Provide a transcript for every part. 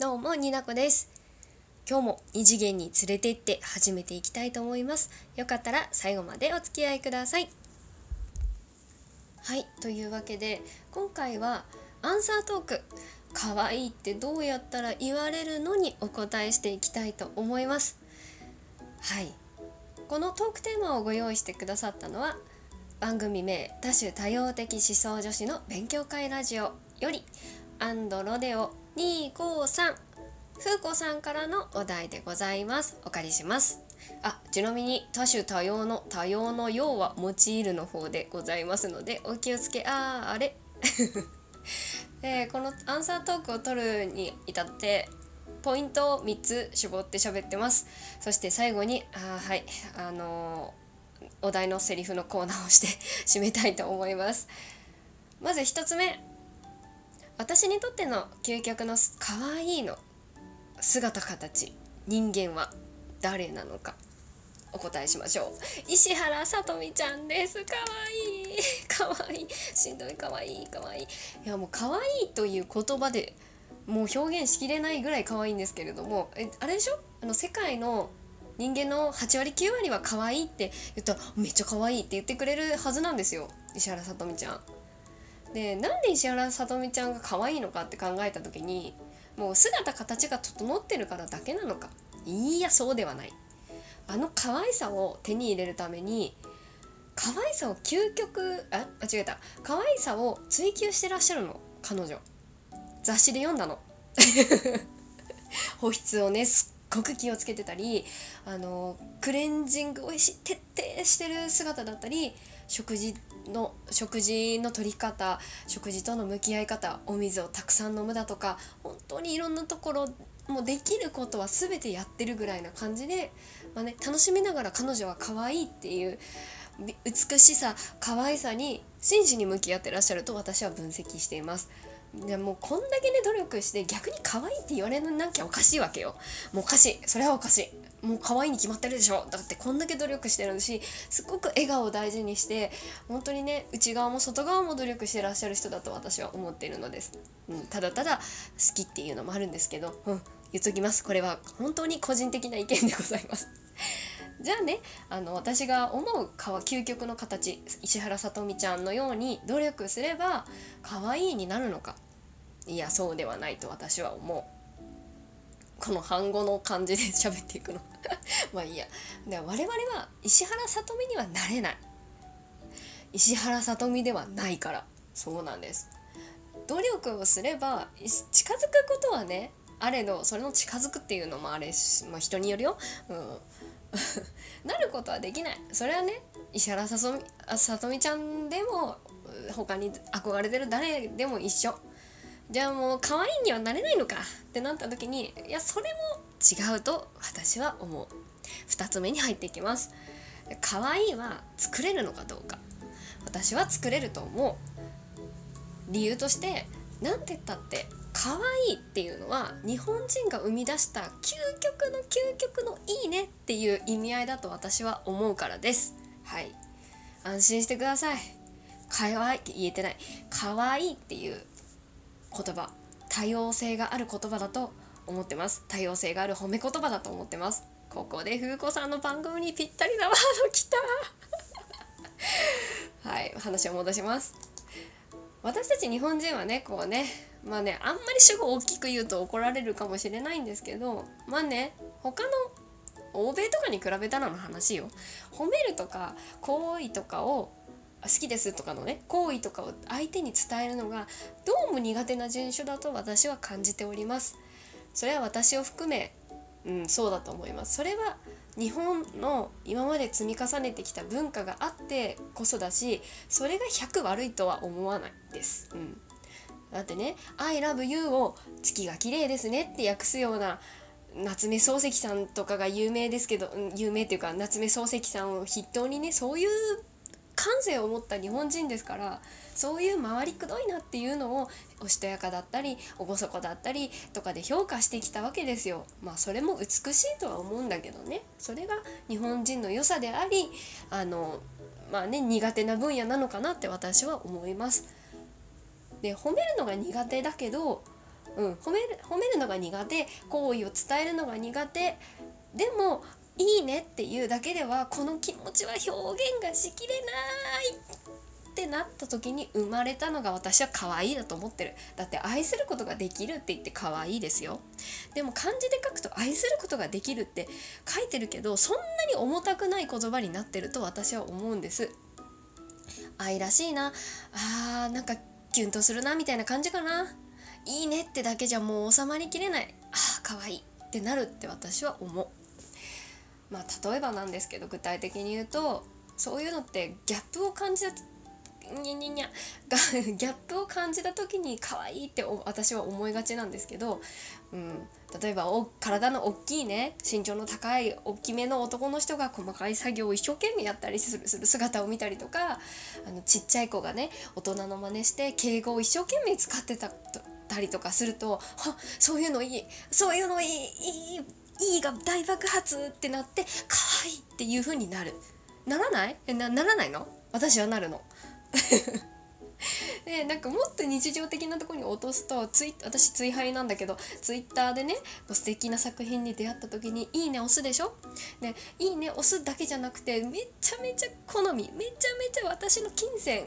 どうもになこです。今日も二次元に連れてって始めていきたいと思います。よかったら最後までお付き合いください。はいというわけで今回はアンサートーク。可愛いってどうやったら言われるのにお答えしていきたいと思います。はい。このトークテーマをご用意してくださったのは番組名多種多様的思想女子の勉強会ラジオよりアンドロデオ。253風子さんからのお題でございます。お借りします。あちなみに多種多様の多様の用は用いるの方でございますのでお気をつけ。あーあれ。で このアンサートークを取るに至ってポイントを3つ絞って喋ってます。そして最後にあはい。あのー、お題のセリフのコーナーをして締めたいと思います。まず1つ目。私にとっての究極の可愛いの姿形人間は誰なのかお答えしましょう石原さとみちゃんですかわい。い。かわい。しんどい。かわい。い。かわい。い。やもうかわい。い。とい。う言葉でもう表現しきれない。ぐらい。可愛い。んですけれどもえあれでしょあの世界の人間の8割9割は可愛い。って言ったらめっちゃ可愛い。って言ってくれるはずなんですよ石原さとみちゃんでなんで石原さとみちゃんが可愛いのかって考えた時にもう姿形が整ってるからだけなのか。いやそうではない。あの可愛さを手に入れるために可愛さを究極あ間違えた。可愛さを追求してらっしゃるの。彼女。雑誌で読んだの。保湿をねすっごく気をつけてたりあのクレンジングを徹底してる姿だったり食事の食事の取り方食事との向き合い方お水をたくさん飲むだとか本当にいろんなところもうできることは全てやってるぐらいな感じで、まあね、楽しみながら彼女は可愛いっていう美しさ可愛さに真摯に向き合ってらっしゃると私は分析しています。でもうこんだけね努力して逆に可愛いって言われなきゃおかしいわけよ。もうおかしい。それはおかしい。もう可愛いに決まってるでしょ。だってこんだけ努力してるしすごく笑顔を大事にして本当にね内側も外側も努力してらっしゃる人だと私は思っているのです、うん、ただただ好きっていうのもあるんですけど、うん、言っときます。これは本当に個人的な意見でございます。じゃあねあの私が思う究極の形石原さとみちゃんのように努力すれば可愛いになるのか。いやそうではないと私は思う。この反語の感じで喋っていくの。まあいいや。で我々は石原さとみにはなれない。石原さとみではないから。そうなんです。努力をすれば近づくことはねあれどそれの近づくっていうのもあれ、まあ、人によるよ、うん、なることはできない。それはね石原さとみさとみちゃんでも他に憧れてる誰でも一緒。じゃあもう可愛いにはなれないのか。ってなった時にいやそれも違うと私は思う。2つ目に入っていきます。可愛いは作れるのかどうか。私は作れると思う。理由として何て言ったって可愛いっていうのは日本人が生み出した究極の究極のいいねっていう意味合いだと私は思うからです。はい。安心してください。可愛いって言えてない。可愛いっていう言葉。多様性がある言葉だと思ってます。多様性がある褒め言葉だと思ってます。ここで風子さんの番組にぴったりなワードきた。はい話を戻します。私たち日本人はねこうねまあねあんまり主語大きく言うと怒られるかもしれないんですけどまあね他の欧米とかに比べたらの話よ。褒めるとか好意とかを好きですとかのね好意とかを相手に伝えるのがどうも苦手な人種だと私は感じております。それは私を含めうんそうだと思います。それは日本の今まで積み重ねてきた文化があってこそだしそれが100悪いとは思わないです、うん、だってね「I love you」を「月が綺麗ですね」って訳すような夏目漱石さんとかが有名ですけど、有名っていうか夏目漱石さんを筆頭にねそういう感性を持った日本人ですからそういう回りくどいなっていうのをおしとやかだったり厳かだったりとかで評価してきたわけですよ。まあそれも美しいとは思うんだけどねそれが日本人の良さでありあのまあね苦手な分野なのかなって私は思います。で褒めるのが苦手だけどうん、褒める褒めるのが苦手好意を伝えるのが苦手でもいいねっていうだけではこの気持ちは表現がしきれないってなった時に生まれたのが私は可愛いだと思ってる。だって愛することができるって言って可愛いですよ。でも漢字で書くと愛することができるって書いてるけどそんなに重たくない言葉になってると私は思うんです。愛らしいな。あーなんかキュンとするなみたいな感じかな。いいねってだけじゃもう収まりきれない。あー可愛いってなるって私は思う。まあ例えばなんですけど具体的に言うとそういうのってギャップを感じたにゃにゃにゃがギャップを感じた時に可愛いって私は思いがちなんですけど、うん、例えばお体の大きいね身長の高い大きめの男の人が細かい作業を一生懸命やったりする姿を見たりとかあのちっちゃい子がね大人の真似して敬語を一生懸命使ってたたりとかするとはそういうのいいそういうのいいいいいいが大爆発ってなって可愛いっていう風になる。ならない？えなならないの？私はなるの。でなんかもっと日常的なところに落とすとツイ私追廃なんだけどツイッターでね素敵な作品に出会った時に「いいね」押すでしょ？で「いいね」押すだけじゃなくてめちゃめちゃ好みめちゃめちゃ私の金銭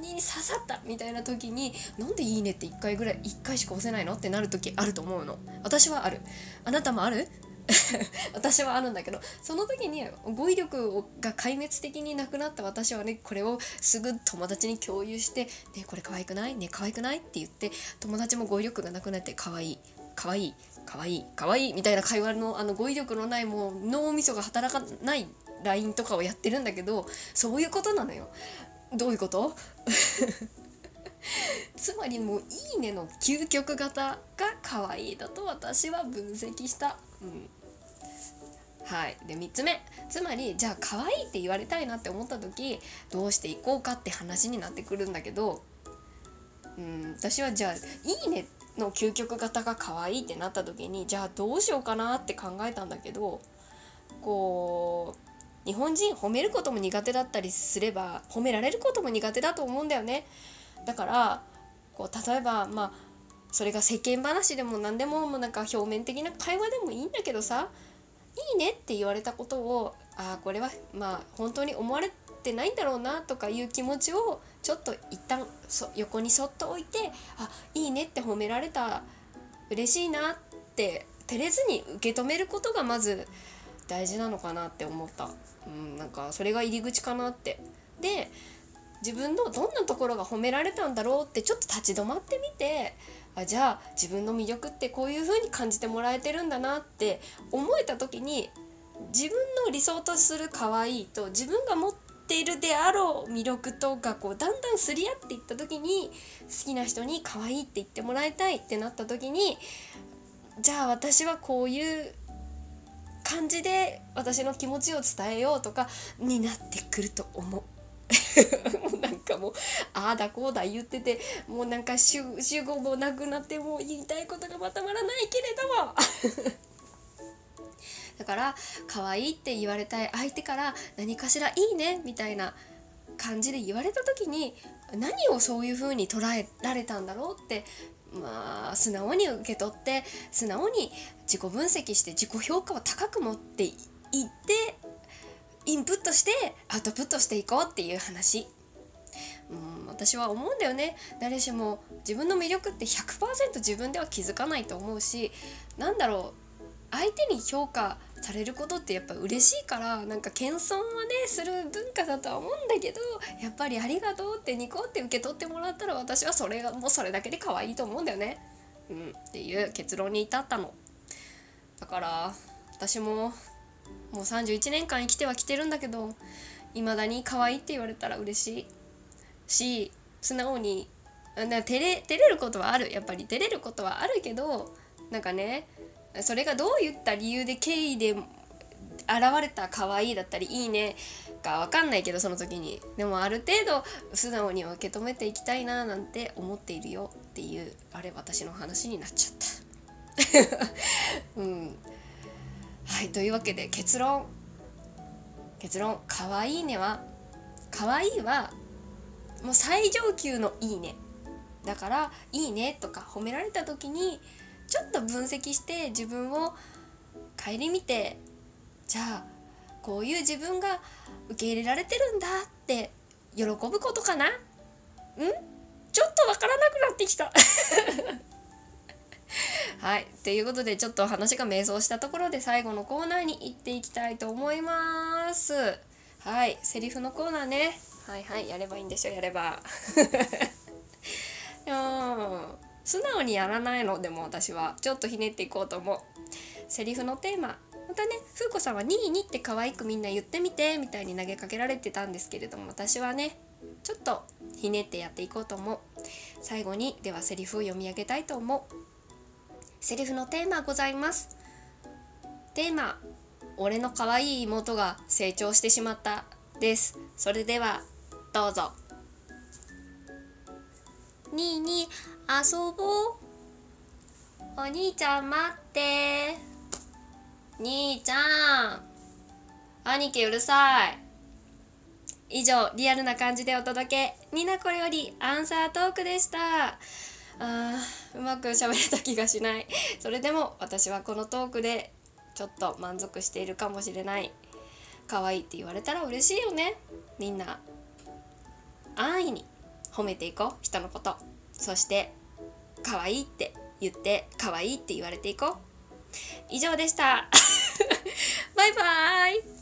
に刺さったみたいな時になんで「いいね」って1回ぐらい1回しか押せないの？ってなる時あると思うの。私はある。あなたもある？私はあるんだけどその時に語彙力が壊滅的になくなった私はねこれをすぐ友達に共有して「ねこれ可愛くない？ね可愛くない?」って言って友達も語彙力がなくなって可愛い可愛い可愛い可愛いみたいな会話のあの語彙力のないもう脳みそが働かない LINE とかをやってるんだけどそういうことなのよ。どういうこと？つまりもう「いいね」の究極型が可愛いだと私は分析した。はい。で3つ目。つまりじゃあ可愛いって言われたいなって思った時どうしていこうかって話になってくるんだけどうん。私はじゃあ「いいね」の究極型が可愛いってなった時にじゃあどうしようかなって考えたんだけどこう日本人褒めることも苦手だったりすれば褒められることも苦手だと思うんだよね。だからこう例えばまあそれが世間話でも何でももうなんか表面的な会話でもいいんだけどさいいねって言われたことをああこれはまあ本当に思われてないんだろうなとかいう気持ちをちょっと一旦そ横にそっと置いてあいいねって褒められた嬉しいなって照れずに受け止めることがまず大事なのかなって思った、うん、なんかそれが入り口かなって。で自分のどんなところが褒められたんだろうってちょっと立ち止まってみてあじゃあ自分の魅力ってこういう風に感じてもらえてるんだなって思えた時に自分の理想とする可愛いと自分が持っているであろう魅力とがこうだんだんすり合っていった時に好きな人に可愛いって言ってもらいたいってなった時にじゃあ私はこういう感じで私の気持ちを伝えようとかになってくると思う。もうなんかもうああだこうだ言っててもうなんか主語もなくなってもう言いたいことがまとまらないけれども。だから可愛いって言われたい相手から何かしらいいねみたいな感じで言われた時に何をそういう風に捉えられたんだろうってまあ素直に受け取って素直に自己分析して自己評価を高く持っていってインプットしてアウトプットしていこうっていう話。私は思うんだよね誰しも自分の魅力って100%自分では気づかないと思うしなんだろう相手に評価されることってやっぱ嬉しいからなんか謙遜はねする文化だとは思うんだけどやっぱり「ありがとう」ってニコって受け取ってもらったら私はそれがもうそれだけで可愛いと思うんだよね。うん、っていう結論に至ったの。だから私ももう31年間生きてはきてるんだけど未だに可愛いって言われたら嬉しいし素直に照れ照れることはあるやっぱり。照れることはあるけどなんかねそれがどういった理由で経緯で現れた可愛いだったりいいねか分かんないけどその時に。でもある程度素直に受け止めていきたいななんて思っているよっていうあれ私の話になっちゃった。うん。はいというわけで結論。結論「かわいいねは」かわいいはもう最上級のいいね。だから「いいね」とか褒められた時にちょっと分析して自分を顧みてじゃあこういう自分が受け入れられてるんだって喜ぶことかな？ん？ちょっとわからなくなってきた。はい。ということでちょっと話が迷走したところで最後のコーナーに行っていきたいと思います。はい。セリフのコーナーね。はいはいやればいいんでしょやれば。うん素直にやらないのでも私は。ちょっとひねっていこうと思う。セリフのテーマ。またね風子さんは「ニーニ」って可愛くみんな言ってみてみたいに投げかけられてたんですけれども私はねちょっとひねってやっていこうと思う。最後にではセリフを読み上げたいと思う。セリフのテーマございます。テーマ俺の可愛い妹が成長してしまったです。それではどうぞ。にーに遊ぼう。お兄ちゃん待って。兄ちゃん。兄貴うるさい。以上リアルな感じでお届け。みなこよりアンサートークでした。あーうまく喋れた気がしない。それでも私はこのトークでちょっと満足しているかもしれない。可愛いって言われたら嬉しいよね。みんな。安易に褒めていこう人のこと。そして可愛いって言って可愛いって言われていこう。以上でした。バイバーイ。